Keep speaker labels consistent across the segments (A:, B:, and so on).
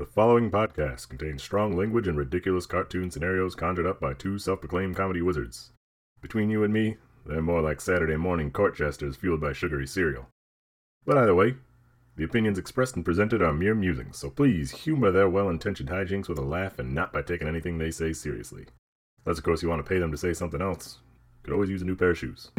A: The following podcast contains strong language and ridiculous cartoon scenarios conjured up by two self proclaimed comedy wizards. Between you and me, they're more like Saturday morning court jesters fueled by sugary cereal. But either way, the opinions expressed and presented are mere musings, so please humor their well intentioned hijinks with a laugh and not by taking anything they say seriously. Unless, of course, you want to pay them to say something else. Could always use a new pair of shoes.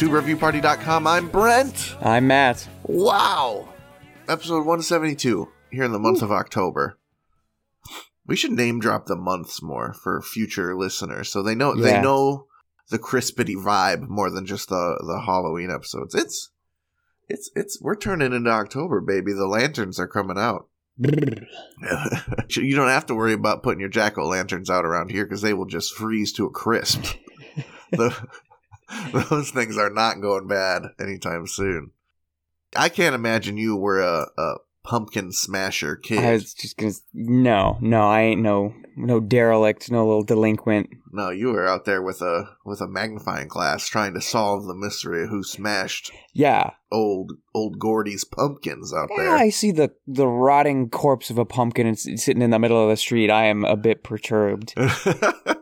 B: Welcome I'm Brent.
C: I'm Matt.
B: Wow. Episode 172 here in the month of October. We should name drop the months more for future listeners so they know they know the crispity vibe more than just the the Halloween episodes. It's it's it's we're turning into October, baby. The lanterns are coming out. you don't have to worry about putting your jack o' lanterns out around here because they will just freeze to a crisp. the, those things are not going bad anytime soon. I can't imagine you were a, a pumpkin smasher kid.
C: I was just gonna. No, no, I ain't no no derelict, no little delinquent.
B: no, you were out there with a with a magnifying glass trying to solve the mystery of who smashed
C: Yeah,
B: old old Gordy's pumpkins out
C: yeah.
B: there.
C: I see the the rotting corpse of a pumpkin and sitting in the middle of the street. I am a bit perturbed.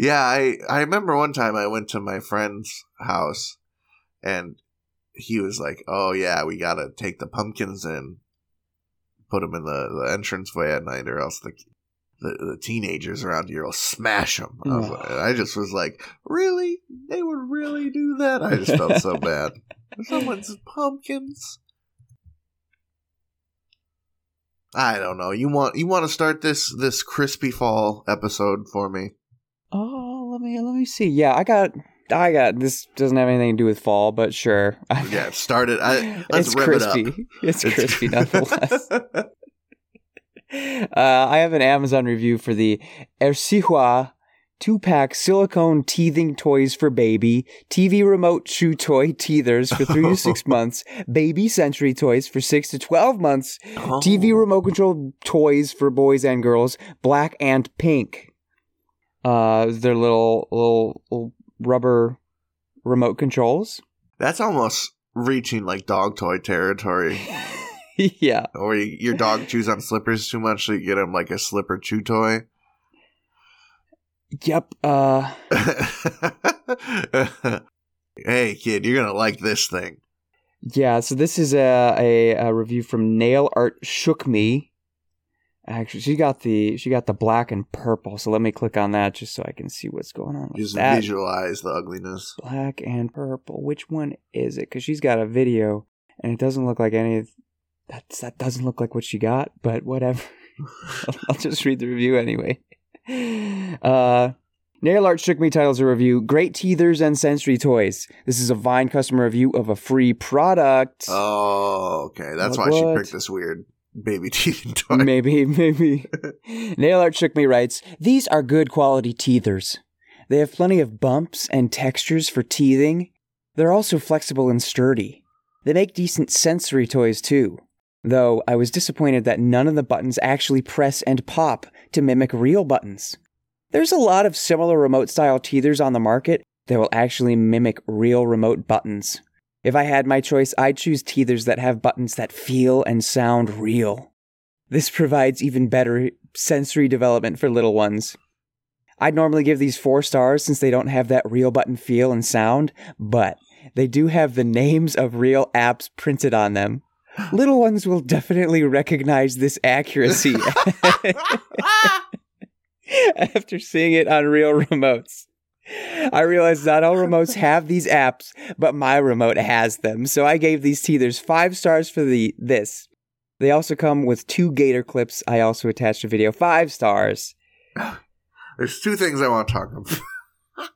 B: yeah, I I remember one time I went to my friend's house and he was like, "Oh yeah, we got to take the pumpkins in, put them in the, the entranceway at night, or else the the, the teenagers around here will smash them." I, was I just was like, "Really? They would really do that?" I just felt so bad. Someone's pumpkins. I don't know. You want you want to start this this crispy fall episode for me?
C: Oh, let me let me see. Yeah, I got I got this. Doesn't have anything to do with fall, but sure.
B: Yeah, start it. I, let's
C: it's crispy.
B: it up.
C: It's crispy nonetheless. uh, I have an Amazon review for the Ersihua two pack silicone teething toys for baby, TV remote chew toy teethers for three to six months, baby sensory toys for six to 12 months,
B: Oh.
C: TV remote control toys for boys and girls, black and pink. Uh, they're little, little, little rubber remote controls.
B: That's almost reaching like dog toy territory.
C: yeah.
B: or you, your dog chews on slippers too much, so you get him like a slipper chew toy.
C: Yep. Uh,
B: hey, kid, you're gonna like this thing.
C: Yeah, so this is a, a, a review from Nail Art Shook Me. Actually, she got the she got the black and purple. So let me click on that just so I can see what's going on with
B: Just
C: that.
B: visualize the ugliness.
C: Black and purple. Which one is it? Because she's got a video and it doesn't look like any. That's that doesn't look like what she got. But whatever. I'll, I'll just read the review anyway. Uh, Nail Art Shook Me titles a review Great Teethers and Sensory Toys. This is a Vine customer review of a free product.
B: Oh, okay. That's
C: Like
B: why she picked this weird baby teething toy.
C: Maybe, maybe. Nail Art Shook Me writes These are good quality teethers. They have plenty of bumps and textures for teething. They're also flexible and sturdy. They make decent sensory toys too. Though I was disappointed that none of the buttons actually press and pop to mimic real buttons. There's a lot of similar remote style teethers on the market that will actually mimic real remote buttons. If I had my choice, I'd choose teethers that have buttons that feel and sound real. This provides even better sensory development for little ones. I'd normally give these four stars since they don't have that real button feel and sound, but they do have the names of real apps printed on them. Little ones will definitely recognize this accuracy after seeing it on real remotes. I realized not all remotes have these apps, but my remote has them. So I gave these teethers five stars for the this. They also come with two gator clips. I also attached a video. Five stars.
B: There's two things I want to talk about.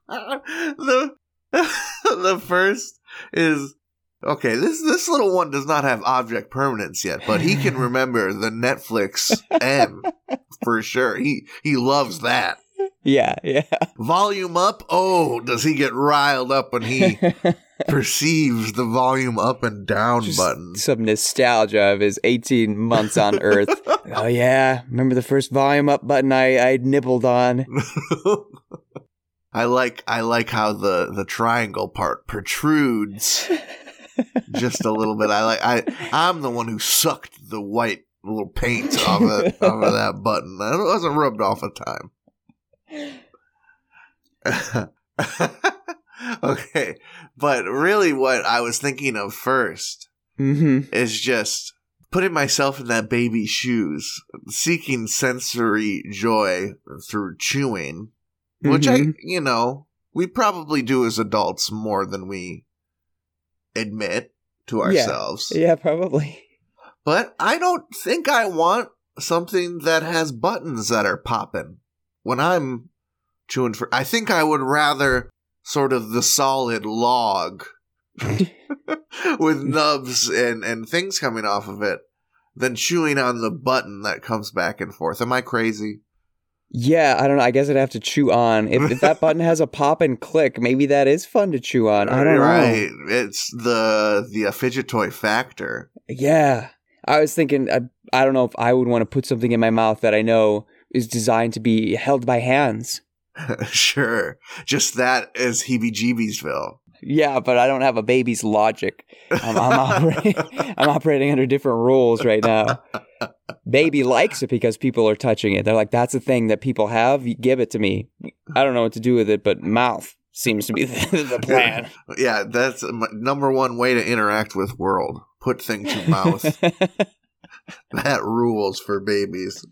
B: the the first is okay. This this little one does not have object permanence yet, but he can remember the Netflix M for sure. He he loves that.
C: Yeah, yeah.
B: Volume up. Oh, does he get riled up when he perceives the volume up and down
C: Just
B: buttons?
C: Some nostalgia of his 18 months on Earth. oh yeah, remember the first volume up button I I nibbled on?
B: I like I like how the the triangle part protrudes just a little bit. I like I I'm the one who sucked the white little paint off of, off of that button. It wasn't rubbed off a time. okay, but really, what I was thinking of first
C: Mm-hmm.
B: is just putting myself in that baby's shoes, seeking sensory joy through chewing, which I,
C: Mhm.
B: you know, we probably do as adults more than we admit to
C: Yeah.
B: ourselves.
C: Yeah, probably.
B: But I don't think I want something that has buttons that are popping when I'm chewing for. I think I would rather sort of the solid log with nubs and, and things coming off of it than chewing on the button that comes back and forth. Am I crazy?
C: Yeah, I don't know. I guess I'd have to chew on. If, if that button has a pop and click, maybe that is fun to chew on. I don't
B: right.
C: know.
B: It's the the fidget toy factor.
C: Yeah. I was thinking, I, I don't know if I would want to put something in my mouth that I know is designed to be held by hands.
B: sure. Just that is heebie jeebiesville.
C: Yeah, but I don't have a baby's logic. I'm, I'm, operating, I'm operating under different rules right now. Baby likes it because people are touching it. They're like, that's a thing that people have. You give it to me. I don't know what to do with it, but mouth seems to be the, the plan.
B: Yeah, that's my number one way to interact with world. Put thing to mouth. that rules for babies.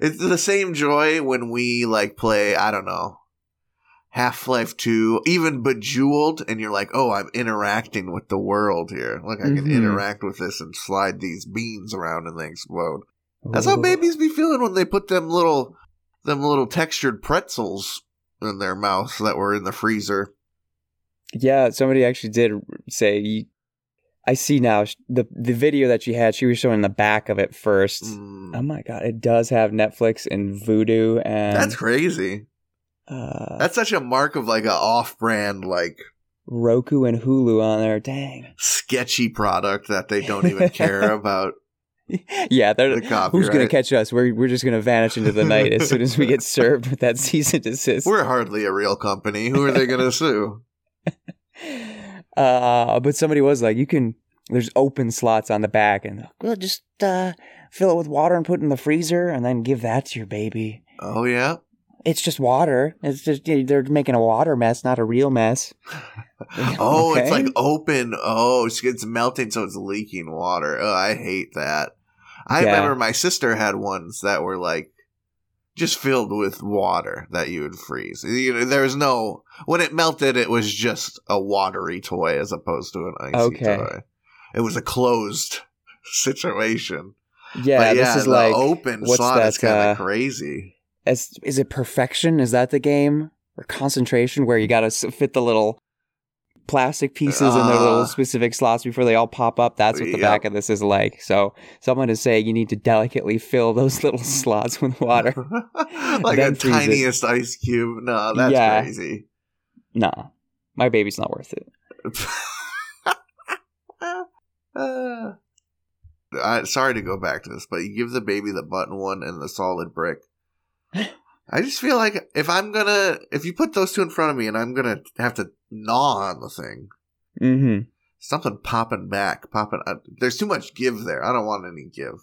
B: It's the same joy when we like play, I don't know, Half Life 2, even Bejeweled, and you're like, oh, I'm interacting with the world here. Look, I can
C: Mhm.
B: interact with this and slide these beans around and they explode. That's how babies be feeling when they put them little them little textured pretzels in their mouth that were in the freezer.
C: Yeah, somebody actually did say. you- I see now the the video that she had. She was showing the back of it first.
B: Mm,
C: Oh my god, it does have Netflix and Vudu and
B: that's crazy.
C: uh,
B: That's such a mark of like a off-brand like
C: Roku and Hulu on there. Dang.
B: sketchy product that they don't even care about
C: yeah, they're,
B: the
C: who's gonna catch us? We're we're just gonna vanish into the night as soon as we get served with that cease and desist.
B: We're hardly a real company. Who are they going to sue?
C: Uh, but somebody was like, you can. There's open slots on the back, and well, just uh, fill it with water and put it in the freezer, and then give that to your baby.
B: Oh yeah.
C: It's just water. It's just they're making a water mess, not a real mess.
B: Oh, it's like open. Oh, it's, it's melting, so it's leaking water. Oh, I hate that. I
C: Yeah.
B: remember my sister had ones that were like just filled with water that you would freeze. You know, there was no when it melted, it was just a watery toy as opposed to an icy
C: Okay.
B: toy. It was a closed situation.
C: Yeah,
B: but yeah,
C: this is
B: the
C: like
B: open
C: what's
B: slot is kind
C: uh,
B: of crazy.
C: is, is it perfection? Is that the game or concentration where you got to fit the little plastic pieces in their little
B: Uh,
C: specific slots before they all pop up? That's what the
B: yep.
C: back of this is like. So someone is saying you need to delicately fill those little slots with water.
B: like
C: then
B: a
C: it.
B: tiniest ice cube. No, that's
C: Yeah.
B: crazy.
C: Nah, my baby's not worth it.
B: Uh, I, sorry to go back to this, but you give the baby the button one and the solid brick. I just feel like if I'm gonna, if you put those two in front of me and I'm gonna have to gnaw on the thing,
C: Mm-hmm.
B: something popping back, popping. Uh, there's too much give there. I don't want any give.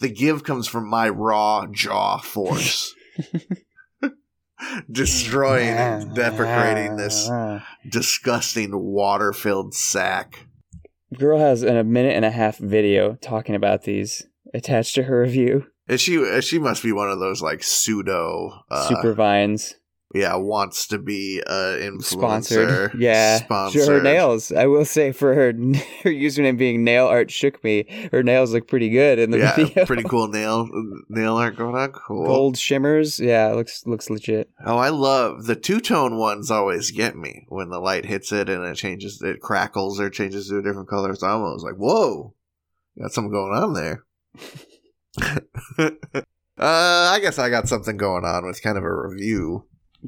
B: The give comes from my raw jaw force, destroying and deprecating this disgusting water-filled sack.
C: Girl has an, a minute and a half video talking about these attached to her review.
B: And she she must be one of those like pseudo uh,
C: Super vines
B: yeah wants to be a influencer
C: sponsored. Yeah,
B: sponsored.
C: sure. Her nails. I will say for her her username being nail art shook me. Her nails look pretty good in the
B: yeah
C: video.
B: pretty cool nail nail art going on cool
C: Gold shimmers. Yeah, looks looks legit.
B: oh I love the two tone ones always get me when the light hits it and it changes it crackles or changes to a different color so I'm always like whoa got something going on there uh, I guess I got something going on with kind of a review.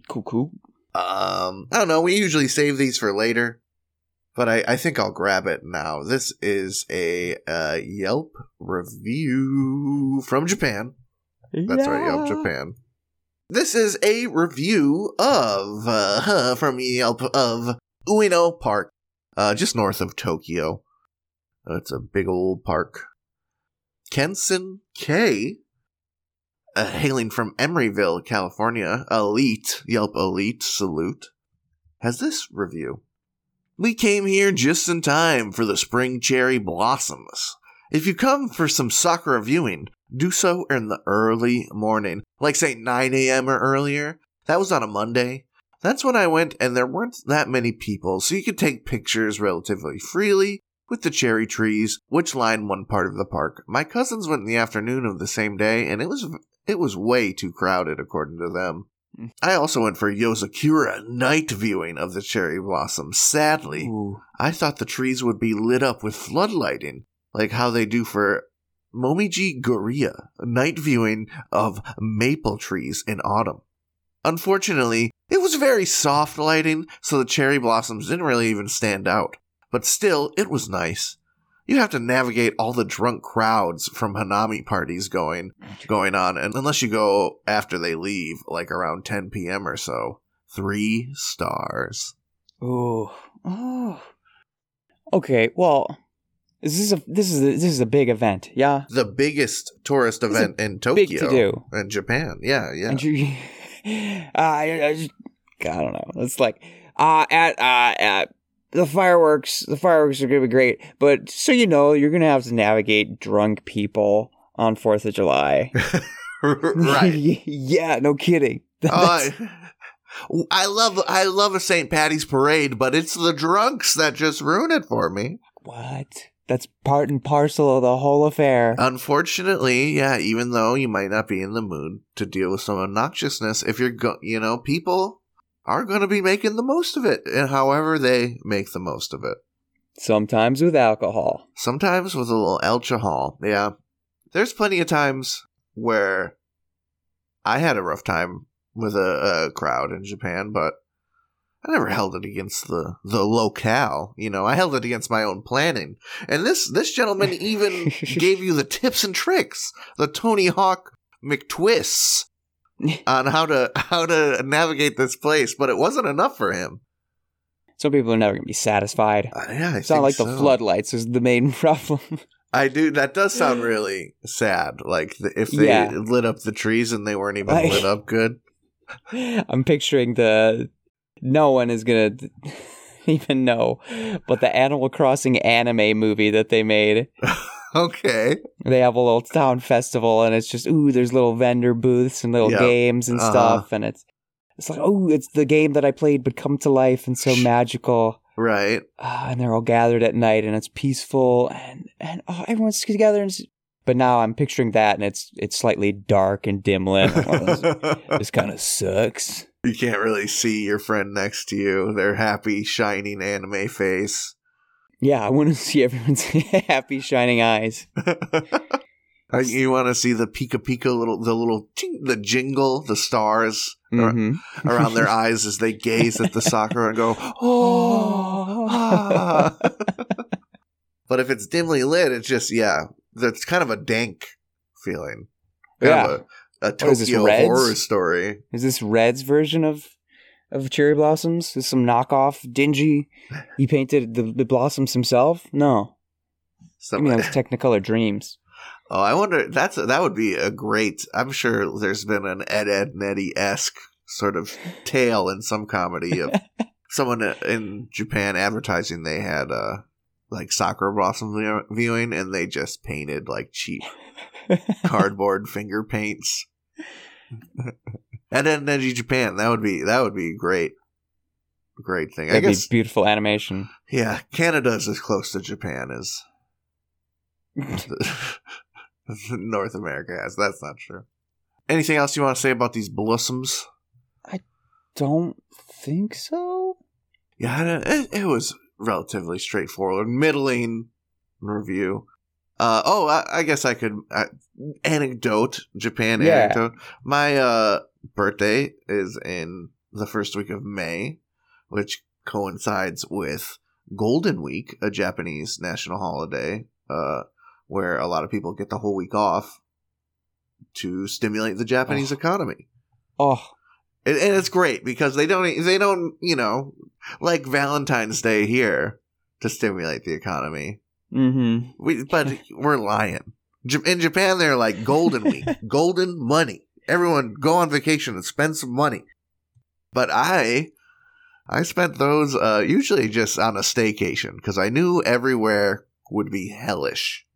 C: Cool, cool.
B: Um, I don't know. We usually save these for later, but I, I think I'll grab it now. This is a uh, Yelp review from Japan. That's right, Yelp Japan. This is a review of uh, from Yelp of Ueno Park, uh, just north of Tokyo. It's a big old park. Kenson K, uh, hailing from Emeryville, California, elite Yelp elite salute, has this review. We came here just in time for the spring cherry blossoms. If you come for some sakura viewing, do so in the early morning, like say 9 a.m. or earlier. That was on a Monday. That's when I went, and there weren't that many people, so you could take pictures relatively freely with the cherry trees, which line one part of the park. My cousins went in the afternoon of the same day, and it was it was way too crowded, according to them.
C: Mm.
B: I also went for Yozakura night viewing of the cherry blossoms. Sadly,
C: Ooh.
B: I thought the trees would be lit up with floodlighting, like how they do for Momiji Gari, night viewing of maple trees in autumn. Unfortunately, it was very soft lighting, so the cherry blossoms didn't really even stand out. But still, it was nice. You have to navigate all the drunk crowds from Hanami parties going going on, and unless you go after they leave, like around 10 p.m. or so. Three stars.
C: Ooh. Oh. Okay. Well, this is a this is a, this is a big event. Yeah.
B: The biggest tourist event in Tokyo.
C: Big to do.
B: In Japan. Yeah, yeah.
C: And you, uh, I, I, just, I don't know. It's like uh, at uh, at the fireworks. The fireworks are gonna be great, but so you know, you're gonna have to navigate drunk people on Fourth of July.
B: right.
C: yeah. No kidding.
B: Uh, I love I love a St. Patty's parade, but it's the drunks that just ruin it for me.
C: what? That's part and parcel of the whole affair.
B: Unfortunately, yeah, even though you might not be in the mood to deal with some obnoxiousness, if you're go- you know, people are going to be making the most of it, and however they make the most of it.
C: Sometimes with alcohol.
B: Sometimes with a little alcohol. Yeah. There's plenty of times where I had a rough time with a, a crowd in Japan, but I never held it against the the locale. You know, I held it against my own planning. And this this gentleman even gave you the tips and tricks, the Tony Hawk McTwists on how to how to navigate this place, but it wasn't enough for him.
C: Some people are never gonna be satisfied.
B: Uh, yeah, I
C: It's not like the floodlights is the main problem.
B: I do. That does sound really sad. Like the, if they
C: Yeah.
B: lit up the trees and they weren't even
C: Like-
B: lit up good.
C: I'm picturing the no one is gonna even know, but the Animal Crossing anime movie that they made.
B: Okay.
C: They have a little town festival, and it's just ooh, there's little vendor booths and little
B: Yep.
C: games and
B: Uh-huh.
C: stuff, and it's it's like oh, it's the game that I played, but come to life and so magical.
B: Right.
C: Ah, and they're all gathered at night, and it's peaceful, and and oh, everyone's together. And but now I'm picturing that, and it's it's slightly dark and dim lit. Oh, this, this kind of sucks.
B: you can't really see your friend next to you. Their happy, shining anime face.
C: Yeah, I want to see everyone's happy, shining eyes.
B: You want to see the pika pika little, the little, ching, the jingle, the stars ar-
C: hmm
B: around their eyes as they gaze at the sakura and go, oh. ah." but if it's dimly lit, it's just yeah, that's kind of a dank feeling. Kind
C: Yeah.
B: of a, a
C: What is this,
B: Tokyo horror story.
C: Is this Redd's version of of cherry blossoms? Is some knockoff, dingy? He painted the, the blossoms himself? No, I
B: Some,
C: mean, it's Technicolor Dreams.
B: oh, I wonder. That's that would be a great. I'm sure there's been an Ed Ed Netty esque sort of tale in some comedy of someone in Japan advertising they had uh like sakura blossom viewing and they just painted like cheap cardboard finger paints. And then Neji Japan, that would be that would be great. Great thing. I
C: That'd
B: guess
C: be beautiful animation.
B: yeah, Canada's as close to Japan as North America has. That's not true. Anything else you want to say about these blossoms?
C: I don't think so.
B: Yeah, I don't- it, it was relatively straightforward, middling review. Uh, oh, I, I guess I could uh, anecdote Japan
C: Yeah.
B: anecdote. My uh, birthday is in the first week of May, which coincides with Golden Week, a Japanese national holiday, uh, where a lot of people get the whole week off to stimulate the Japanese
C: Oh.
B: economy.
C: Oh,
B: And, and it's great because they don't they don't you know like Valentine's Day here to stimulate the economy.
C: mm-hmm.
B: We, but we're lying. In Japan, they're like golden week, golden money. Everyone go on vacation and spend some money. But I, I spent those uh, usually just on a staycation because I knew everywhere would be hellish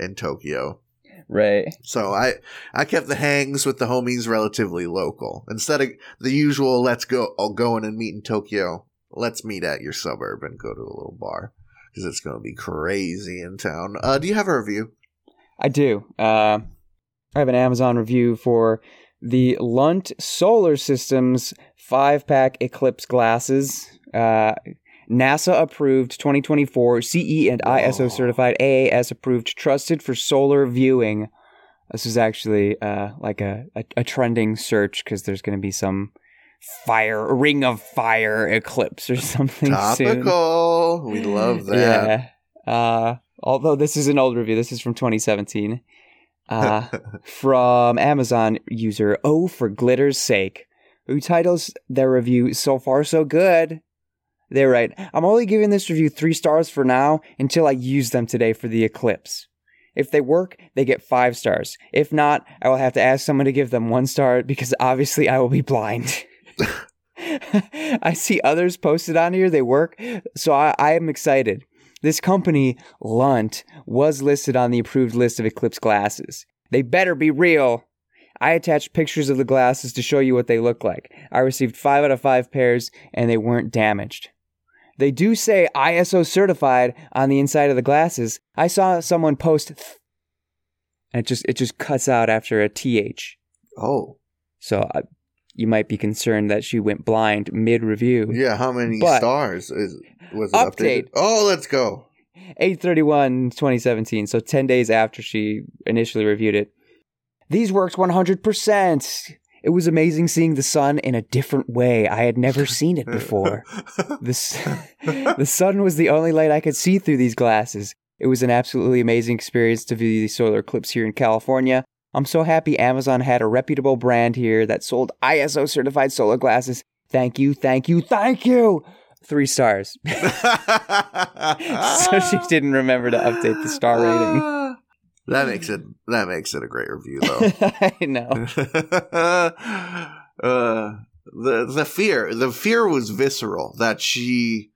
B: in Tokyo.
C: Right.
B: So I I kept the hangs with the homies relatively local instead of the usual. Let's go. I'll go in and meet in Tokyo. Let's meet at your suburb and go to a little bar because it's going to be crazy in town. Uh, do you have a review?
C: I do. Uh, I have an Amazon review for the Lunt Solar Systems five pack Eclipse glasses. Uh, NASA approved 2024 CE and ISO
B: Whoa.
C: certified AAS approved, trusted for solar viewing. This is actually uh, like a, a, a trending search because there's going to be some fire, ring of fire eclipse or something soon.
B: Topical. We love that.
C: Yeah. Uh, although this is an old review, this is from 2017. Uh, from Amazon user O for Glitter's Sake, who titles their review So Far So Good. They're right. I'm only giving this review three stars for now until I use them today for the Eclipse. If they work, they get five stars. If not, I will have to ask someone to give them one star because obviously I will be blind. I see others posted on here, they work, so I, I am excited. This company, Lunt, was listed on the approved list of Eclipse glasses. They better be real. I attached pictures of the glasses to show you what they look like. I received 5 out of 5 pairs and they weren't damaged. They do say ISO certified on the inside of the glasses. I saw someone post th- and it just it just cuts out after a th.
B: Oh,
C: So uh, you might be concerned that she went blind mid review.
B: yeah. How many
C: But-
B: stars is was it
C: Update.
B: updated? Oh, let's go.
C: 831 2017 so 10 days after she initially reviewed it these worked 100% it was amazing seeing the sun in a different way i had never seen it before the, the sun was the only light i could see through these glasses it was an absolutely amazing experience to view the solar eclipse here in california i'm so happy amazon had a reputable brand here that sold iso certified solar glasses thank you thank you thank you three stars so she didn't remember to update the star rating.
B: That makes it that makes it a great review though.
C: I know.
B: uh, the the fear the fear was visceral that she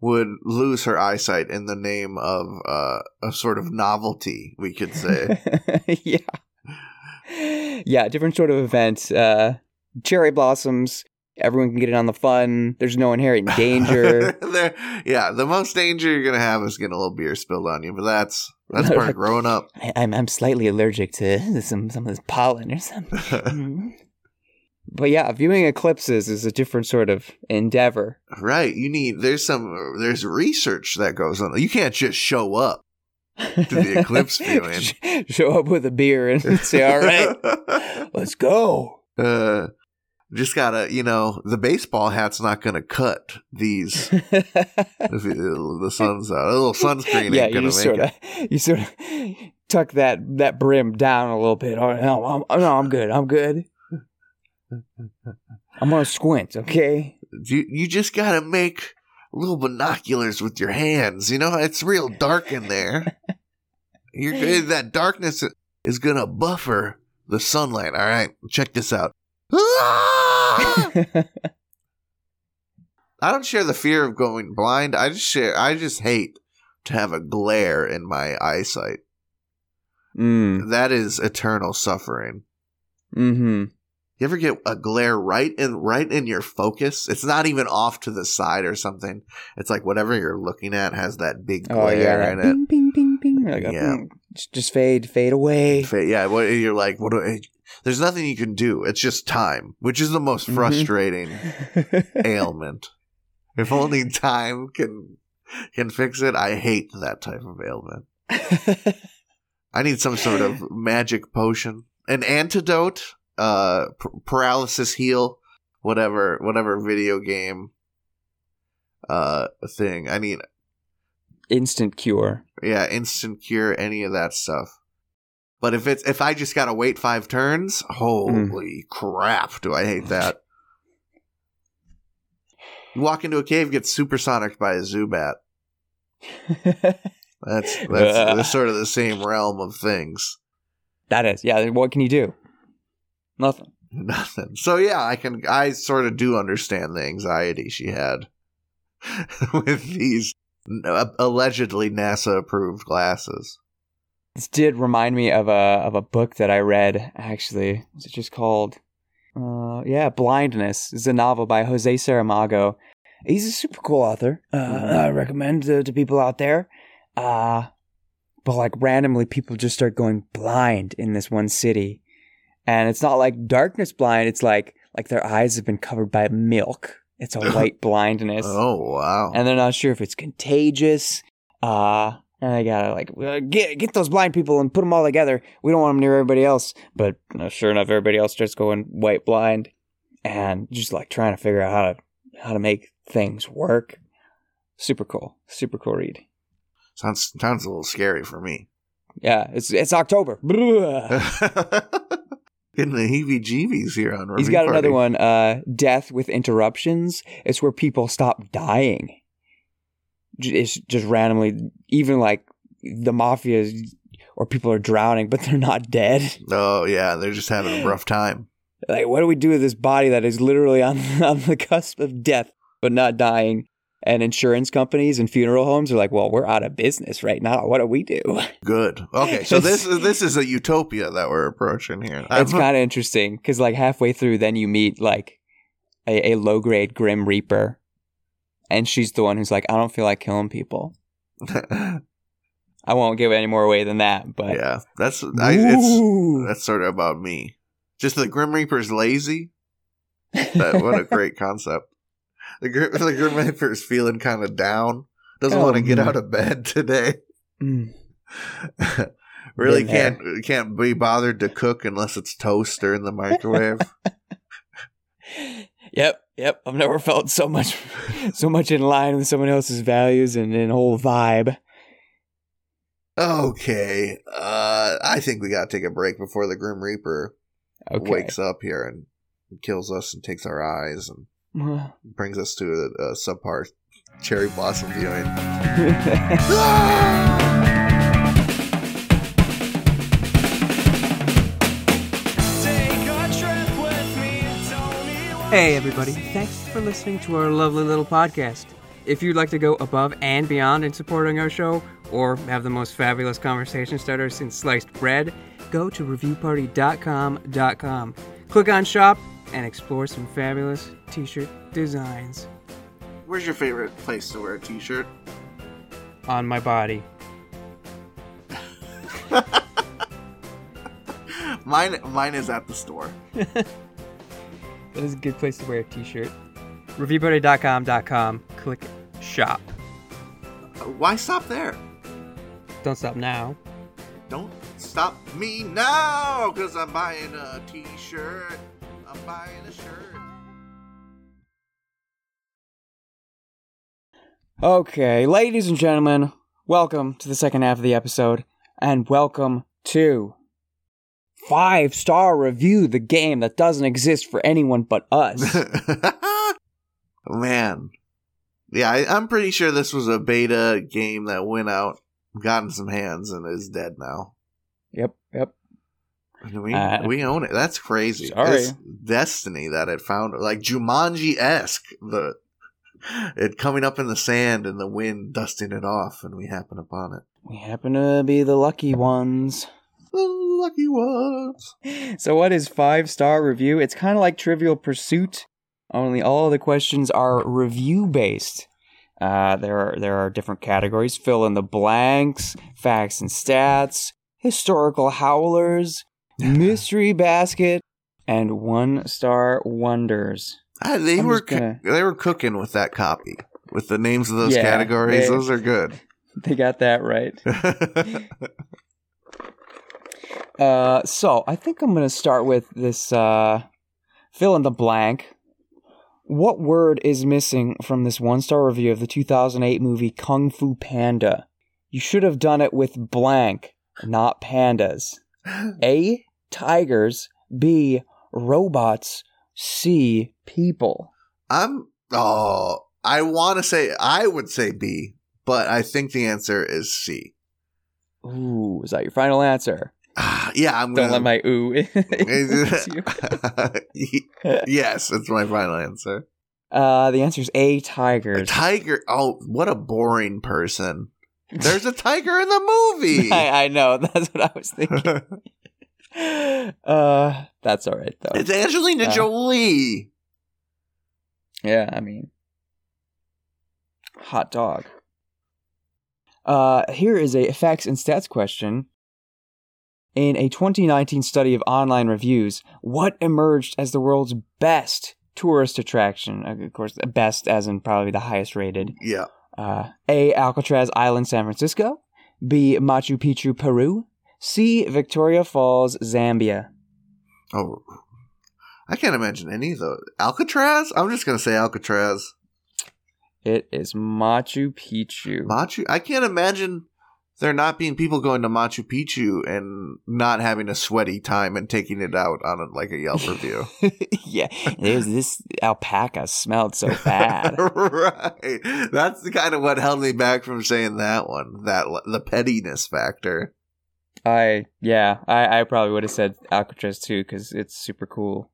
B: would lose her eyesight in the name of uh, a sort of novelty, we could say.
C: yeah. Yeah, different sort of event. Uh, cherry blossoms. Everyone can get in on the fun. There's no inherent danger.
B: There- yeah, the most danger you're gonna have is getting a little beer spilled on you, but that's that's part of growing up.
C: I, I'm I'm slightly allergic to some some of this pollen or something. But yeah, viewing eclipses is a different sort of endeavor.
B: right, you need there's some there's research that goes on. You can't just show up. The eclipse viewing.
C: Show up with a beer and say, "All right, let's go."
B: uh, just gotta, you know, the baseball hat's not gonna cut these. the sun's out, a little sunscreen
C: yeah, you
B: gonna
C: just
B: make
C: sort
B: it.
C: you sort of tuck that that brim down a little bit. Oh no, I'm, no, I'm good. I'm good. I'm gonna squint, okay?
B: You you just gotta make little binoculars with your hands. You know, it's real dark in there. You're good. That darkness is gonna buffer the sunlight. All right, check this out. Ah! I don't share the fear of going blind. I just share. I just hate to have a glare in my eyesight.
C: mm,
B: That is eternal suffering.
C: mm-hmm.
B: You ever get a glare right in right in your focus? It's not even off to the side or something. It's like whatever you're looking at has that big
C: Oh yeah,
B: glare in it.
C: bing, bing, bing, bing. Like,
B: Yeah.
C: mm, just, fade, fade away.
B: Fa- Yeah, what you're like, what? Do I, there's nothing you can do. It's just time, which is the most
C: Mhm.
B: frustrating ailment. If only time can can fix it. I hate that type of ailment. I need some sort of magic potion, an antidote, uh, p- paralysis heal, whatever, whatever video game, uh, thing. I need,
C: Instant cure.
B: yeah, instant cure, any of that stuff. But if it's if I just gotta wait five turns, holy crap, do I hate that? You walk into a cave, get supersonic by a Zubat. That's that's, that's sort of the same realm of things.
C: that is, yeah. What can you do? Nothing.
B: Nothing. So yeah, I can I sort of do understand the anxiety she had with these uh, allegedly NASA approved glasses.
C: This did remind me of a of a book that I read. Actually, was it just called? Uh, yeah, Blindness. It's a novel by Jose Saramago. He's a super cool author. Uh, I recommend to, to people out there. Uh, but like randomly, people just start going blind in this one city, and it's not like darkness blind. It's like like their eyes have been covered by milk. It's a white blindness
B: Oh wow.
C: and they're not sure if it's contagious. Uh, and I gotta like uh, get get those blind people and put them all together. We don't want them near everybody else. But uh, sure enough, everybody else starts going white blind, and just like trying to figure out how to how to make things work. Super cool, super cool read.
B: sounds sounds a little scary for me.
C: Yeah, it's it's October.
B: Getting the heebie-jeebies here on.
C: He's
B: Review
C: got another one. Uh, death with interruptions. It's where people stop dying. It's just randomly, even like the mafia or people are drowning, but they're not dead.
B: Oh yeah, they're just having a rough time.
C: Like, what do we do with this body that is literally on on the cusp of death but not dying? And insurance companies and funeral homes are like, well, we're out of business right now. What do we do?
B: Good. Okay, so this is this is a utopia that we're approaching here.
C: It's kind of interesting because like halfway through, then you meet like a, a low grade Grim Reaper, and she's the one who's like, I don't feel like killing people. I won't give any more away than that, but
B: yeah, that's I, it's that's sort of about me. Just the Grim Reaper's lazy. That what a great concept. The Grim, the Grim Reaper's feeling kind of down. Doesn't
C: Oh,
B: want to get
C: man.
B: out of bed today.
C: Mm.
B: really
C: Been there.
B: can't can't be bothered to cook unless it's toast or in the microwave.
C: Yep, yep. I've never felt so much, so much in line with someone else's values and, and whole vibe.
B: okay, uh, I think we gotta take a break before the Grim Reaper
C: Okay.
B: wakes up here and kills us and takes our eyes and brings us to a, a uh, subpar cherry blossom viewing.
D: Hey, everybody. Thanks for listening to our lovely little podcast. If you'd like to go above and beyond in supporting our show, or have the most fabulous conversation starter since sliced bread, go to reviewpartydot.com. Click on shop and explore some fabulous t shirt designs
B: Where's your favorite place to wear a t-shirt?
D: on my body.
B: Mine, mine is at the store.
D: That is a good place to wear a t shirt. Reviewpartydot.com. Click shop.
B: Uh, Why stop there?
D: Don't stop now.
B: Don't stop me now, cause I'm buying a t-shirt. I'm buying a shirt.
C: Okay, ladies and gentlemen, welcome to the second half of the episode, and welcome to Five Star Review, the game that doesn't exist for anyone but us.
B: Oh, man. Yeah, I, I'm pretty sure this was a beta game that went out, got in some hands, and is dead now.
C: yep, yep.
B: And We
C: Uh,
B: we own it. That's crazy.
C: sorry.
B: It's destiny that it found like Jumanji esque. The it coming up in the sand and the wind dusting it off, and we happen upon it.
C: We happen to be the lucky ones.
B: The lucky ones.
C: So, what is Five Star Review? It's kind of like Trivial Pursuit, only all the questions are review based. Uh, there are there are different categories: fill in the blanks, facts and stats, historical howlers, mystery basket, and one star wonders.
B: Ah, they
C: I'm
B: were
C: gonna-
B: they were cooking with that copy with the names of those
C: Yeah,
B: categories.
C: they-
B: those are good.
C: They got that right. Uh, so I think I'm gonna start with this uh, fill in the blank. What word is missing from this one star review of the 2008 movie Kung Fu Panda? You should have done it with blank, not pandas. A. Tigers. B. Robots. C. People.
B: I'm oh, I want to say I would say B, but I think the answer is C.
C: Ooh, is that your final answer?
B: Ah, yeah, I'm
C: Don't
B: gonna.
C: let my ooh
B: yes, it's my final answer.
C: Uh, the answer is A.
B: A tiger. Oh, what a boring person. There's a tiger in the movie.
C: I, I know. That's what I was thinking. Uh, that's all right though.
B: it's Angelina
C: Uh,
B: Jolie.
C: Yeah, I mean, hot dog. Uh, here is a facts and stats question. In a 2019 study of online reviews, what emerged as the world's best tourist attraction? Of course, the best as in probably the highest rated.
B: Yeah.
C: Uh, A. Alcatraz Island, San Francisco. B. Machu Picchu, Peru. C. Victoria Falls, Zambia.
B: Oh, I can't imagine any of those. Alcatraz? I'm just gonna say Alcatraz.
C: It is Machu Picchu.
B: Machu. I can't imagine there not being people going to Machu Picchu and not having a sweaty time and taking it out on a, like a Yelp review.
C: yeah, there's this alpaca smelled so bad.
B: right. That's the kind of what held me back from saying that one. That the pettiness factor.
C: I yeah, I, I probably would have said Alcatraz too because it's super cool.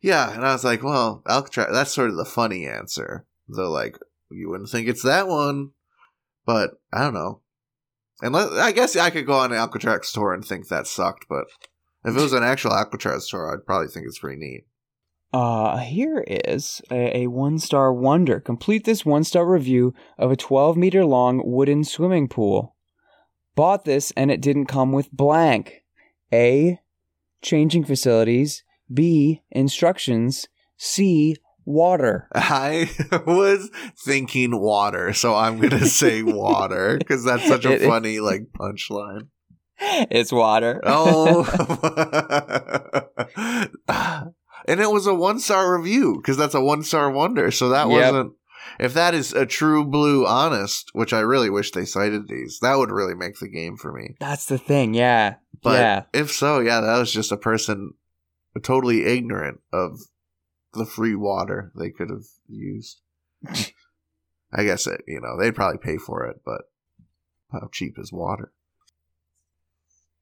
B: Yeah, and I was like, well, Alcatraz. That's sort of the funny answer. though. like, you wouldn't think it's that one, but I don't know. And I guess I could go on an Alcatraz tour and think that sucked, but if it was an actual Alcatraz tour, I'd probably think it's pretty neat.
C: Uh, here is a, a one star wonder. Complete this one star review of a 12 meter long wooden swimming pool. Bought this and it didn't come with blank. A. Changing facilities. B. Instructions. C. Water.
B: I was thinking water, so I'm gonna say water because that's such a
C: it-
B: funny like punchline.
C: It's water.
B: Oh, and it was a one star review because that's a one star wonder. So that
C: Yep.
B: wasn't. If that is a true blue honest, which I really wish they cited these, that would really make the game for me.
C: That's the thing. Yeah.
B: But
C: yeah.
B: if so, yeah, that was just a person totally ignorant of the free water they could have used. I guess it, you know, they'd probably pay for it, but how cheap is water?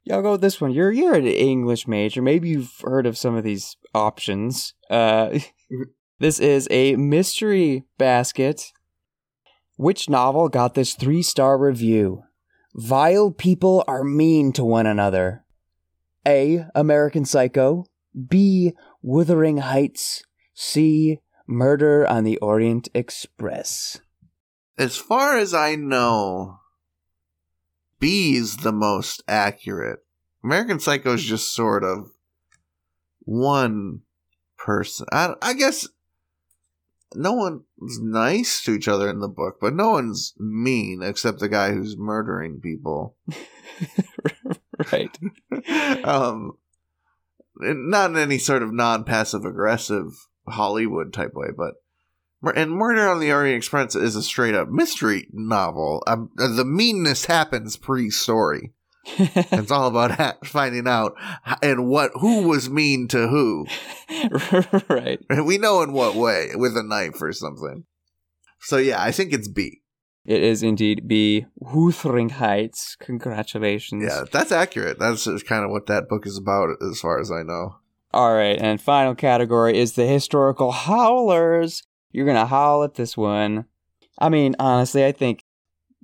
C: Yeah, I'll go with this one. You're you're an English major. Maybe you've heard of some of these options. Uh, this is a mystery basket. Which novel got this three star review? Vile people are mean to one another. A. American Psycho. B. Wuthering Heights. C. Murder on the Orient Express.
B: As far as I know, B is the most accurate. American Psycho is just sort of one person. I, I guess no one's nice to each other in the book, but no one's mean except the guy who's murdering people.
C: right.
B: um, not in any sort of non-passive aggressive Hollywood type way, but and Murder on the Orient Express is a straight up mystery novel. Um, the meanness happens pre-story. It's all about finding out and what who was mean to who.
C: right.
B: And we know in what way with a knife or something. So yeah, I think it's B.
C: It is indeed B. Wuthering Heights. Congratulations.
B: Yeah, that's accurate. That's just kind of what that book is about, as far as I know.
C: All right, and final category is the historical howlers. You're gonna howl at this one. I mean, honestly, I think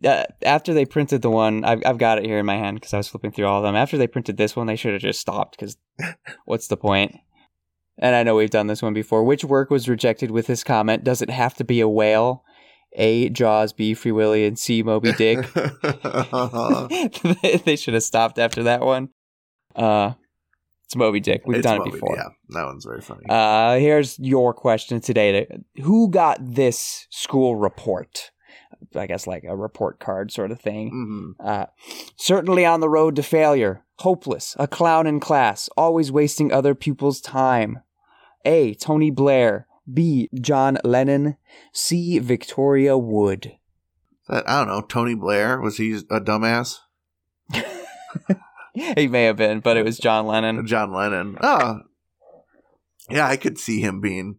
C: uh, after they printed the one, I've, I've got it here in my hand because I was flipping through all of them. After they printed this one, they should have just stopped because what's the point? And I know we've done this one before. Which work was rejected with this comment? Does it have to be a whale? A. Jaws, B. Free Willy, and C. Moby Dick. they should have stopped after that one. Uh, it's Moby Dick. We've
B: It's
C: done it before.
B: Yeah, that one's very funny.
C: Uh, here's your question today. Who got this school report? I guess like a report card sort of thing.
B: hmm
C: Uh, certainly on the road to failure, hopeless, a clown in class, always wasting other pupils' time. A. Tony Blair. B. John Lennon. C. Victoria Wood.
B: That I don't know. Tony Blair was he a dumbass?
C: he may have been, but it was John Lennon.
B: John Lennon. Oh, yeah, I could see him being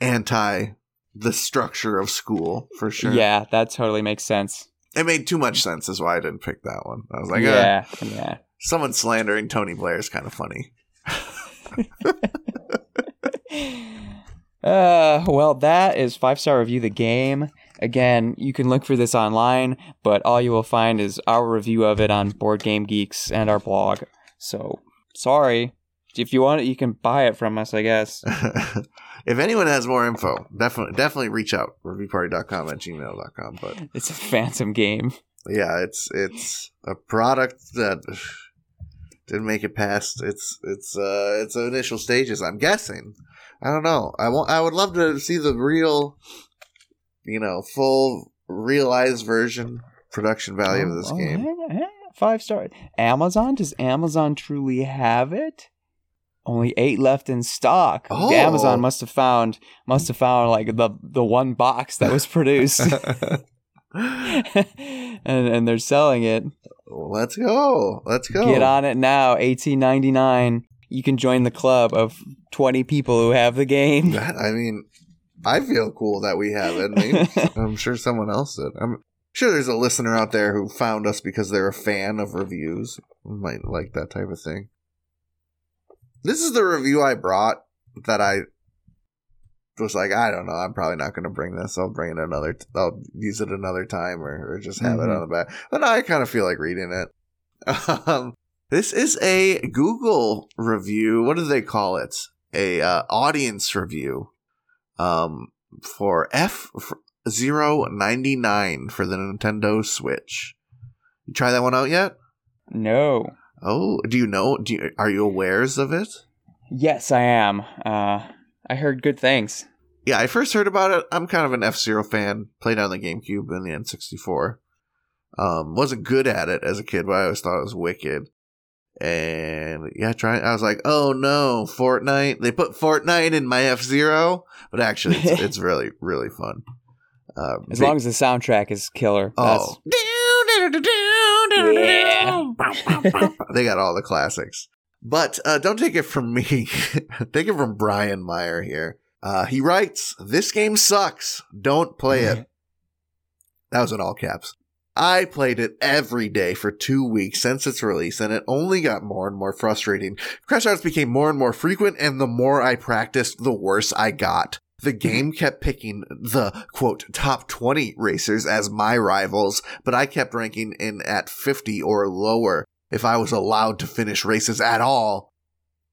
B: anti the structure of school for sure.
C: Yeah, that totally makes sense.
B: it made too much sense. Is why I didn't pick that one. I was like, eh,
C: yeah, yeah.
B: someone slandering Tony Blair is kind of funny.
C: Uh, well, that is five star review the game. Again, you can look for this online, but all you will find is our review of it on Board Game Geeks and our blog. So sorry. If you want it, you can buy it from us, I guess.
B: if anyone has more info, definitely definitely reach out. Reviewpartydot.com at gmail.com. But
C: It's a phantom game.
B: yeah, it's it's a product that didn't make it past its its uh its initial stages. I'm guessing. I don't know. I want. I would love to see the real, you know, full realized version production value of this
C: Oh,
B: game.
C: Five star. Amazon? Does Amazon truly have it? Only eight left in stock.
B: Oh.
C: Amazon must have found must have found like the the one box that was produced. and and they're selling it.
B: Let's go. Let's go.
C: Get on it now. Eighteen ninety nine. You can join the club of twenty people who have the game.
B: That, I mean, I feel cool that we have it. I'm sure someone else did. I'm sure there's a listener out there who found us because they're a fan of reviews. Might like that type of thing. This is the review I brought that I was like, I don't know. I'm probably not going to bring this. I'll bring it another. T- I'll use it another time, or, or just have it
C: Mhm.
B: on the back. But now I kind of feel like reading it. Um, this is a Google review. What do they call it? A uh, audience review. Um, for F zero ninety nine for the Nintendo Switch. You try that one out yet?
C: No.
B: Oh, do you know? Do you, are you awares of it?
C: Yes, I am. Uh, I heard good things.
B: Yeah, I first heard about it. I'm kind of an F-Zero fan. Played on the GameCube and the N64. Um, wasn't good at it as a kid, but I always thought it was wicked. And yeah, try. I was like, oh no, Fortnite. They put Fortnite in my F-Zero, but actually, it's, it's really really fun. Uh,
C: As long as the soundtrack is killer.
B: oh,
C: Yeah.
B: they got all the classics. But uh, don't take it from me. take it from Brian Meyer here. Uh, he writes, This game sucks. Don't play it. That was in all caps. I played it every day for two weeks since its release, and it only got more and more frustrating. Crash outs became more and more frequent, and the more I practiced, the worse I got. The game kept picking the quote top 20 racers as my rivals, but I kept ranking in at 50 or lower if I was allowed to finish races at all.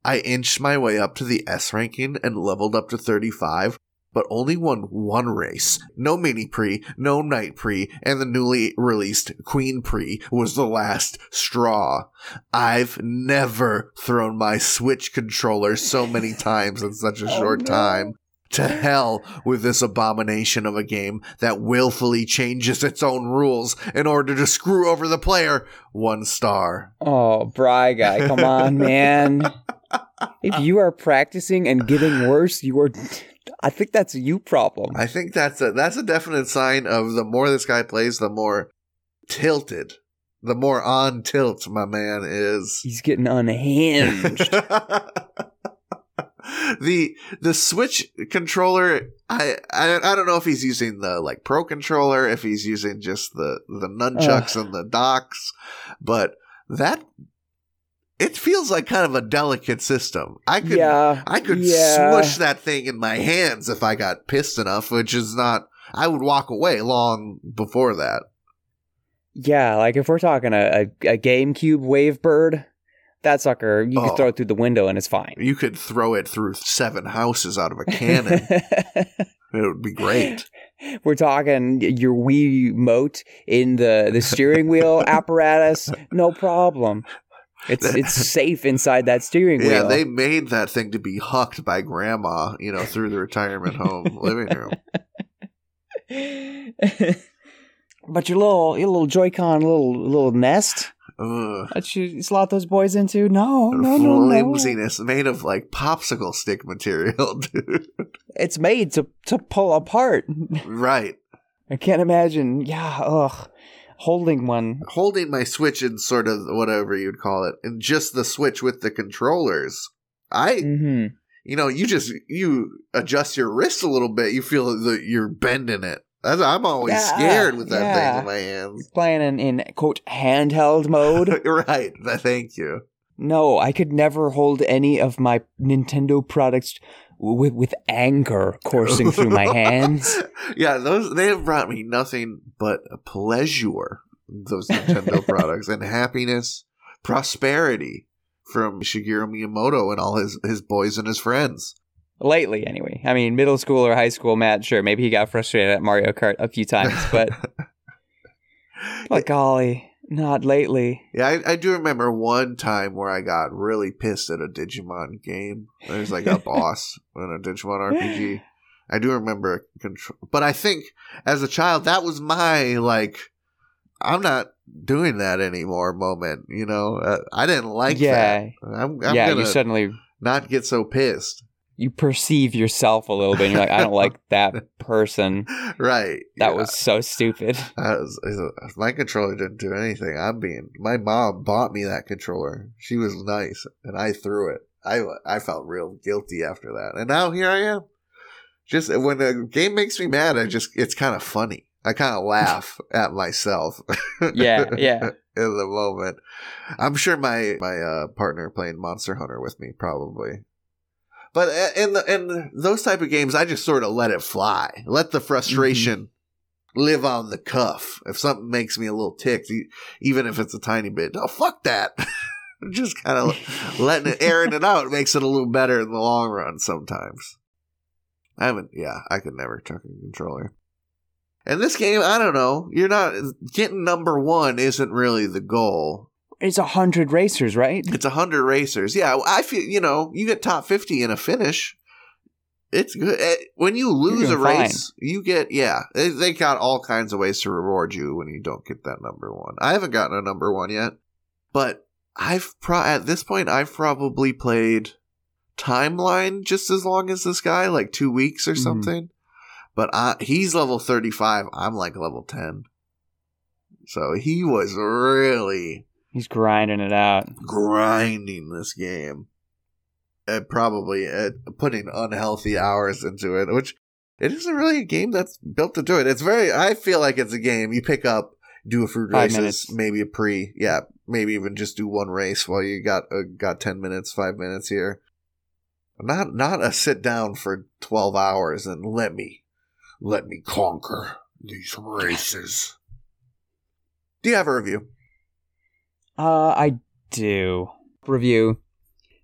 B: I inched my way up to the S ranking and leveled up to 35, but only won one race. No Mini Prix, no Knight Prix, and the newly released Queen Prix was the last straw. I've never thrown my Switch controller so many times in such a
C: Oh,
B: short
C: no.
B: time. To hell with this abomination of a game that willfully changes its own rules in order to screw over the player. One star.
C: Oh, Bry guy, come on, man. if you are practicing and getting worse, you are. I think that's a you problem.
B: I think that's a that's a definite sign of the more this guy plays, the more tilted, the more on tilt my man is.
C: He's getting unhinged.
B: the the Switch controller, I, I I don't know if he's using the like Pro controller, if he's using just the the nunchucks and the docks, but that it feels like kind of a delicate system. I could
C: yeah,
B: I could
C: yeah.
B: smush that thing in my hands if I got pissed enough, which is not. I would walk away long before that.
C: Yeah, like if we're talking a, a, a GameCube Wavebird, that sucker you
B: Oh.
C: can throw it through the window and it's fine.
B: You could throw it through seven houses out of a cannon. it would be great.
C: We're talking your Wiimote in the, the steering wheel apparatus, no problem. It's it's safe inside that steering wheel.
B: Yeah, they made that thing to be hucked by grandma, you know, through the retirement home living room.
C: But your little your little Joy-Con little little nest
B: Ugh.
C: that you slot those boys into? No, no, no, no.
B: flimsiness made of like popsicle stick material, dude.
C: It's made to to pull apart.
B: right.
C: I can't imagine. Yeah, ugh. Holding one.
B: Holding my Switch in sort of whatever you'd call it, and just the Switch with the controllers. I,
C: hmm
B: you know, you just you adjust your wrist a little bit, you feel that you're bending it. That's, I'm always
C: Yeah,
B: scared with that
C: yeah.
B: thing in my hands.
C: Playing in, in quote handheld mode.
B: right. Thank you.
C: no, I could never hold any of my Nintendo products with with anger coursing through my hands.
B: yeah, those they have brought me nothing but pleasure. Those Nintendo products and happiness, prosperity from Shigeru Miyamoto and all his his boys and his friends.
C: Lately, anyway. I mean, middle school or high school, Matt. Sure, maybe he got frustrated at Mario Kart a few times, but but golly, not lately.
B: Yeah, I, I do remember one time where I got really pissed at a Digimon game. There's like a boss in a Digimon RPG. I do remember control, but I think as a child that was my like, I'm not doing that anymore moment. You know, uh, I didn't like
C: yeah,
B: that. I'm, I'm
C: yeah. You suddenly
B: not get so pissed.
C: You perceive yourself a little bit, and you're like, I don't like that person.
B: Right.
C: That
B: yeah.
C: was so stupid.
B: Was, was- my controller didn't do anything. I'm being. My mom bought me that controller. She was nice, and I threw it. I I felt real guilty after that, and now here I am. Just when a game makes me mad, I just it's kind of funny. I kind of laugh at myself.
C: Yeah, yeah.
B: in the moment, I'm sure my my uh, partner playing Monster Hunter with me probably. But uh, in the in those type of games, I just sort of let it fly. Let the frustration live on the cuff. If something makes me a little ticked, even if it's a tiny bit, oh fuck that. just kind of letting it, airing it out makes it a little better in the long run. Sometimes. I haven't. Yeah, I could never chuck a controller. And this game, I don't know. You're not getting number one. Isn't really the goal.
C: It's a hundred racers, right?
B: It's a hundred racers. Yeah, I feel you know you get top fifty in a finish. It's good Eh, when you lose a
C: doing fine.
B: race. You get yeah. They, they got all kinds of ways to reward you when you don't get that number one. I haven't gotten a number one yet, but I've pro at this point I've probably played timeline just as long as this guy, like two weeks or
C: Mhm.
B: something. But I, he's level thirty five. I'm like level ten. So he was really
C: He's grinding it out.
B: grinding this game. And probably uh, putting unhealthy hours into it, which it isn't really a game that's built to do it. It's very, I feel like it's a game you pick up, do a few races,
C: minutes.
B: maybe a pre, yeah, maybe even just do one race while you got uh, got ten minutes, five minutes here. Not not a sit down for twelve hours and let me let me conquer these races. Do you have a review?
C: Uh, I do. Review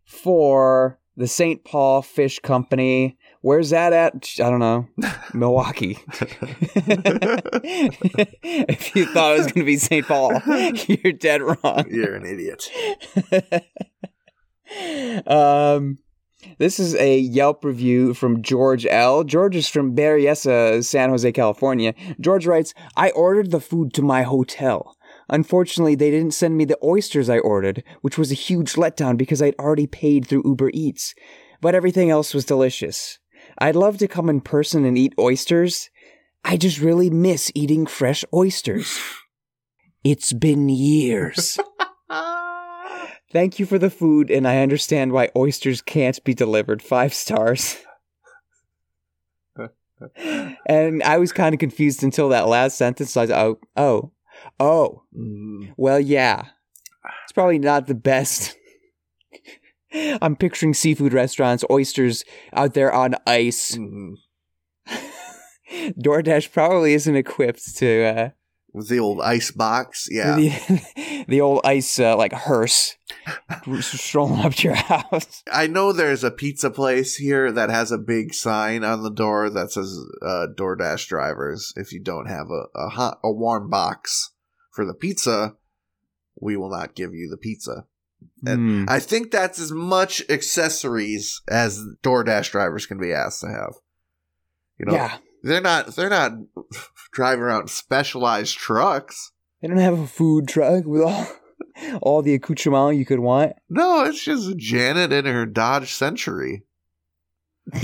C: for the St. Paul Fish Company. Where's that at? I don't know. Milwaukee. if you thought it was going to be St. Paul, you're dead wrong.
B: You're an idiot.
C: um, this is a Yelp review from George L. George is from Berryessa, San Jose, California. George writes, I ordered the food to my hotel. Unfortunately, they didn't send me the oysters I ordered, which was a huge letdown because I'd already paid through Uber Eats. But everything else was delicious. I'd love to come in person and eat oysters. I just really miss eating fresh oysters. It's been years. Thank you for the food, and I understand why oysters can't be delivered. Five stars. and I was kind of confused until that last sentence. I was, oh, oh, oh.
B: Mm,
C: Well, yeah. It's probably not the best. I'm picturing seafood restaurants, oysters out there on ice.
B: mhm.
C: DoorDash probably isn't equipped to uh,
B: With the old ice box, yeah.
C: the, the old ice uh, like hearse strolling up to your house.
B: I know there's a pizza place here that has a big sign on the door that says uh, DoorDash drivers. If you don't have a a, hot, a warm box for the pizza, we will not give you the pizza.
C: Hmm.
B: I think that's as much accessories as DoorDash drivers can be asked to have. You know,
C: yeah,
B: They're not. They're not driving around specialized trucks.
C: They don't have a food truck with all all the accoutrement you could want.
B: No, it's just Janet in her Dodge Century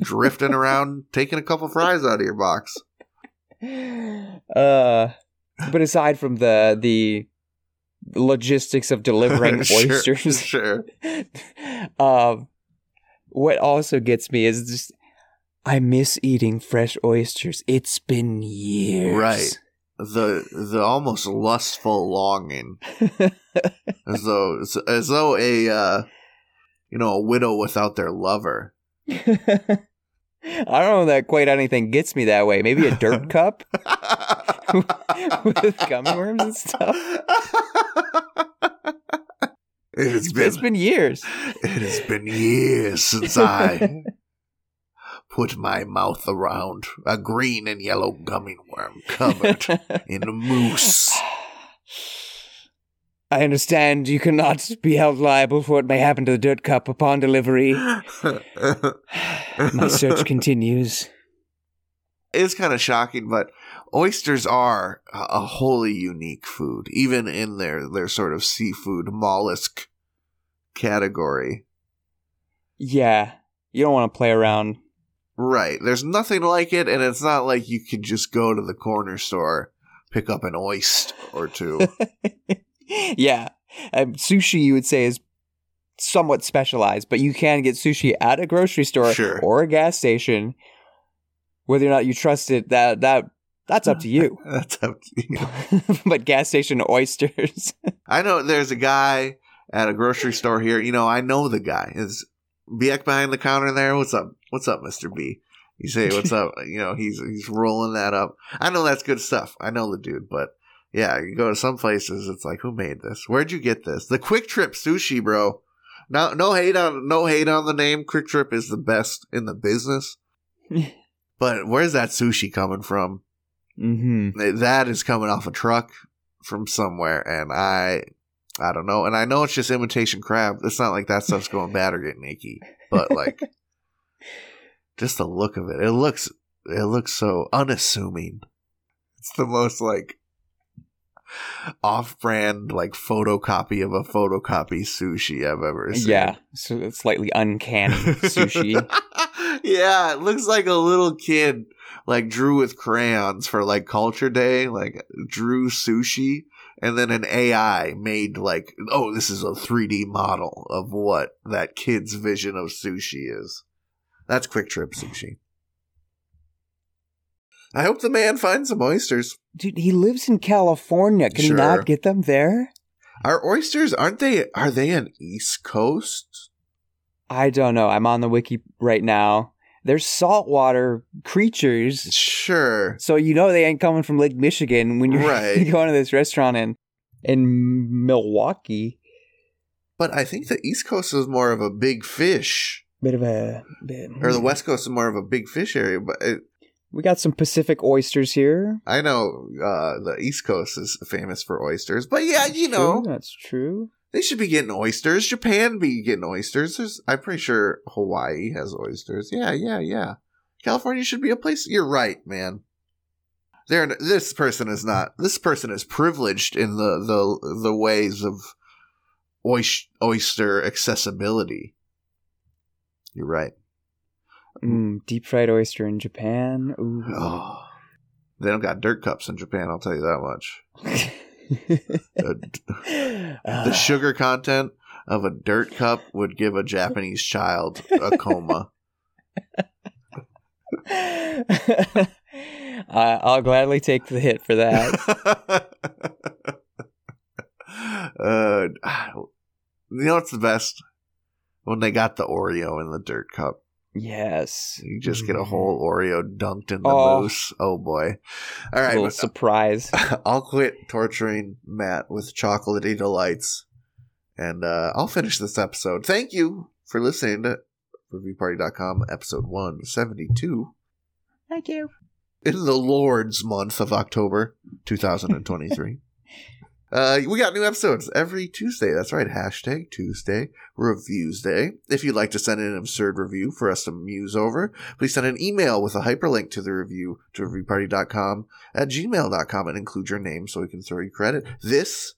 B: drifting around, taking a couple fries out of your box.
C: Uh, but aside from the the logistics of delivering
B: Sure,
C: oysters,
B: Sure.
C: um, what also gets me is just I miss eating fresh oysters. It's been years.
B: Right. The the almost lustful longing, as though as though a uh, you know a widow without their lover.
C: I don't know that quite anything gets me that way. Maybe a dirt cup with gummy worms and stuff.
B: It has been,
C: it's been years.
B: it has been years since I put my mouth around a green and yellow gummy worm covered in mousse.
C: I understand you cannot be held liable for what may happen to the dirt cup upon delivery. My search continues.
B: It's kind of shocking, but oysters are a a wholly unique food, even in their their sort of seafood mollusk category.
C: Yeah, you don't want to play around.
B: Right. There's nothing like it, and it's not like you can just go to the corner store, pick up an oyster or two.
C: yeah, um, sushi you would say is somewhat specialized, but you can get sushi at a grocery store
B: Sure.
C: or a gas station. Whether or not you trust it, that that that's up to you.
B: That's up to you.
C: but gas station oysters.
B: I know there's a guy at a grocery store here. You know, I know the guy. Is Biek behind the counter there? What's up? What's up, Mister B? You say what's up? You know, he's he's rolling that up. I know that's good stuff. I know the dude, but yeah, you go to some places, it's like, who made this? Where'd you get this? The QuikTrip Sushi, bro. No, no hate on no hate on the name. QuikTrip is the best in the business. But where's that sushi coming from?
C: mm-hmm.
B: that is coming off a truck from somewhere and i i don't know and i know it's just imitation crab it's not like that stuff's going bad or getting icky but like just the look of it it looks it looks so unassuming it's the most like off-brand like photocopy of a photocopy sushi i've ever seen
C: Yeah, so it's slightly uncanny sushi.
B: yeah, it looks like a little kid like drew with crayons for like culture day, like drew sushi, and then an AI made like, oh, this is a 3D model of what that kid's vision of sushi is. That's QuikTrip Sushi. I hope the man finds some oysters.
C: Dude, he lives in California. Can
B: Sure.
C: he not get them there?
B: Are oysters? Aren't they? Are they an East Coast?
C: I don't know. I'm on the wiki right now. They're saltwater creatures.
B: Sure.
C: So you know they ain't coming from Lake Michigan when you're
B: Right.
C: going to this restaurant in in Milwaukee.
B: But I think the East Coast is more of a big fish.
C: Bit of a bit.
B: or the West Coast is more of a big fish area, but it,
C: We got some Pacific oysters here.
B: I know uh, the East Coast is famous for oysters. But yeah, you know,
C: True, that's true.
B: They should be getting oysters. Japan be getting oysters. There's, I'm pretty sure Hawaii has oysters. Yeah, yeah, yeah. California should be a place. You're right, man. There, this person is not. This person is privileged in the the the ways of oyster accessibility. You're right.
C: Mm, deep fried oyster in Japan. Ooh.
B: Oh, they don't got dirt cups in Japan. I'll tell you that much. Uh, the sugar content of a dirt cup would give a Japanese child a coma.
C: I- I'll gladly take the hit for that.
B: uh, you know what's the best? When they got the Oreo in the dirt cup.
C: Yes.
B: You just get a whole Oreo dunked in the
C: Oh.
B: mousse. Oh boy. All right.
C: A little
B: but-
C: surprise.
B: I'll quit torturing Matt with chocolatey delights. And uh, I'll finish this episode. Thank you for listening to reviewpartydot.com, episode 172,
C: Thank you.
B: in the Lord's month of October 2023. Uh, we got new episodes every Tuesday. That's right. Hashtag Tuesday Reviews Day. If you'd like to send in an absurd review for us to muse over, please send an email with a hyperlink to the review to reviewpartydot.com at gmail.com and include your name so we can throw you credit. This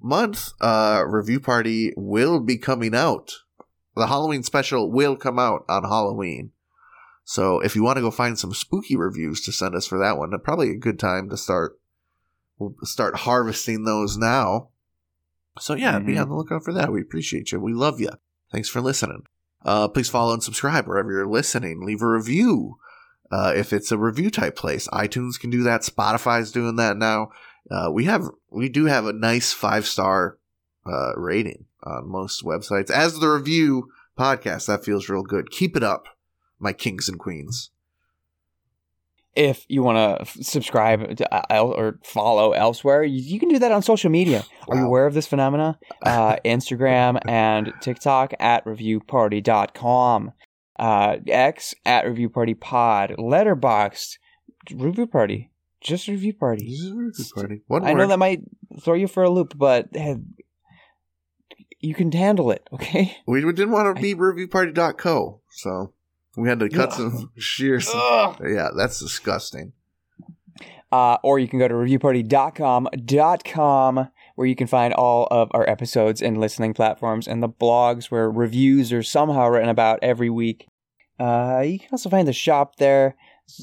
B: month, uh, Review Party will be coming out. The Halloween special will come out on Halloween. So if you want to go find some spooky reviews to send us for that one, probably a good time to start we'll start harvesting those now. So yeah, be
C: Mhm.
B: on the lookout for that. We appreciate you. We love you. Thanks for listening. Uh, please follow and subscribe wherever you're listening. Leave a review uh, if it's a review type place. iTunes can do that. Spotify's doing that now. Uh, we have we do have a nice five star uh, rating on most websites as the review podcast. That feels real good. Keep it up, my kings and queens.
C: If you want to subscribe to, uh, or follow elsewhere, you, you can do that on social media. Are you aware of this phenomena? Uh, Instagram and TikTok at reviewparty.com. Uh, X at Review Party Pod. Letterboxd, Review Party. Just Review Party.
B: A review party. One
C: I know that might throw you for a loop, but eh, you can handle it, okay?
B: We didn't want to be reviewparty.co, so we had to cut
C: Ugh.
B: some shears. Yeah, that's disgusting.
C: Uh, or you can go to reviewpartydot.com dot com, where you can find all of our episodes and listening platforms and the blogs where reviews are somehow written about every week. Uh, you can also find the shop there,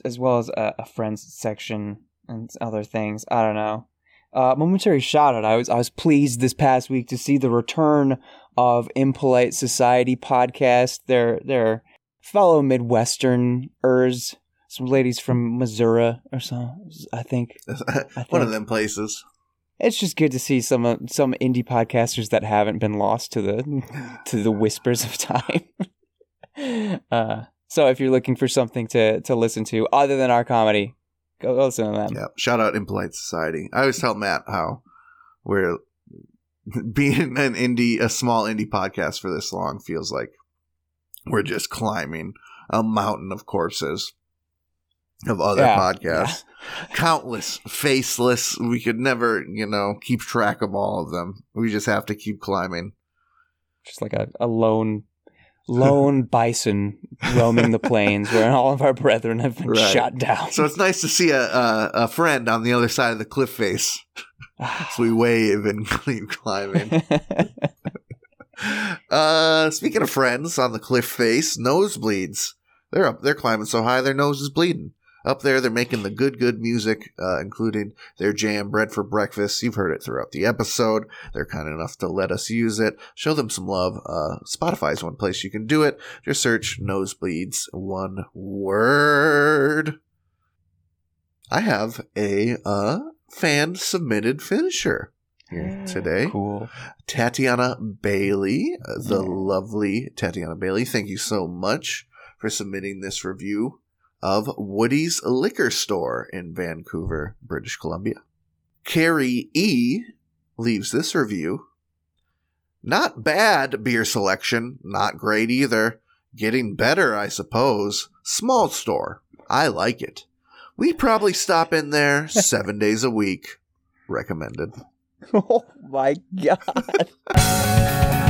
C: as well as a, a friends section and other things. I don't know. Uh, momentary shout out. I was I was pleased this past week to see the return of Impolite Society podcast. Their their fellow Midwesterners, some ladies from Missouri or so. I think
B: One of them places.
C: it's just good to see some some indie podcasters that haven't been lost to the to the whispers of time. uh, so if you're looking for something to to listen to other than our comedy, go, go listen to them.
B: Yeah, shout out Impolite Society. I always tell Matt how we're being an indie, a small indie podcast for this long feels like we're just climbing a mountain of courses of other
C: Yeah,
B: podcasts. Countless, faceless. We could never, you know, keep track of all of them. We just have to keep climbing.
C: Just like a, a lone lone bison roaming the plains where all of our brethren have been
B: Right.
C: shot down.
B: So it's nice to see a, a a friend on the other side of the cliff face. So we wave and keep climbing. Uh, speaking of friends on the cliff face, nosebleeds. They're up. They're climbing so high their nose is bleeding. Up there, they're making the good, good music, uh, including their jam, bread for breakfast. You've heard it throughout the episode. They're kind enough to let us use it. Show them some love. Uh, Spotify's one place you can do it. Just search nosebleeds, one word. I have a uh, fan submitted finisher here today.
C: cool.
B: Tatiana Bailey, uh, the
C: Yeah.
B: lovely Tatiana Bailey. Thank you so much for submitting this review of Woody's Liquor Store in Vancouver, British Columbia. Carrie E leaves this review. Not bad beer selection, not great either. Getting better, I suppose. Small store. I like it. We probably stop in there seven days a week. Recommended.
C: oh my god.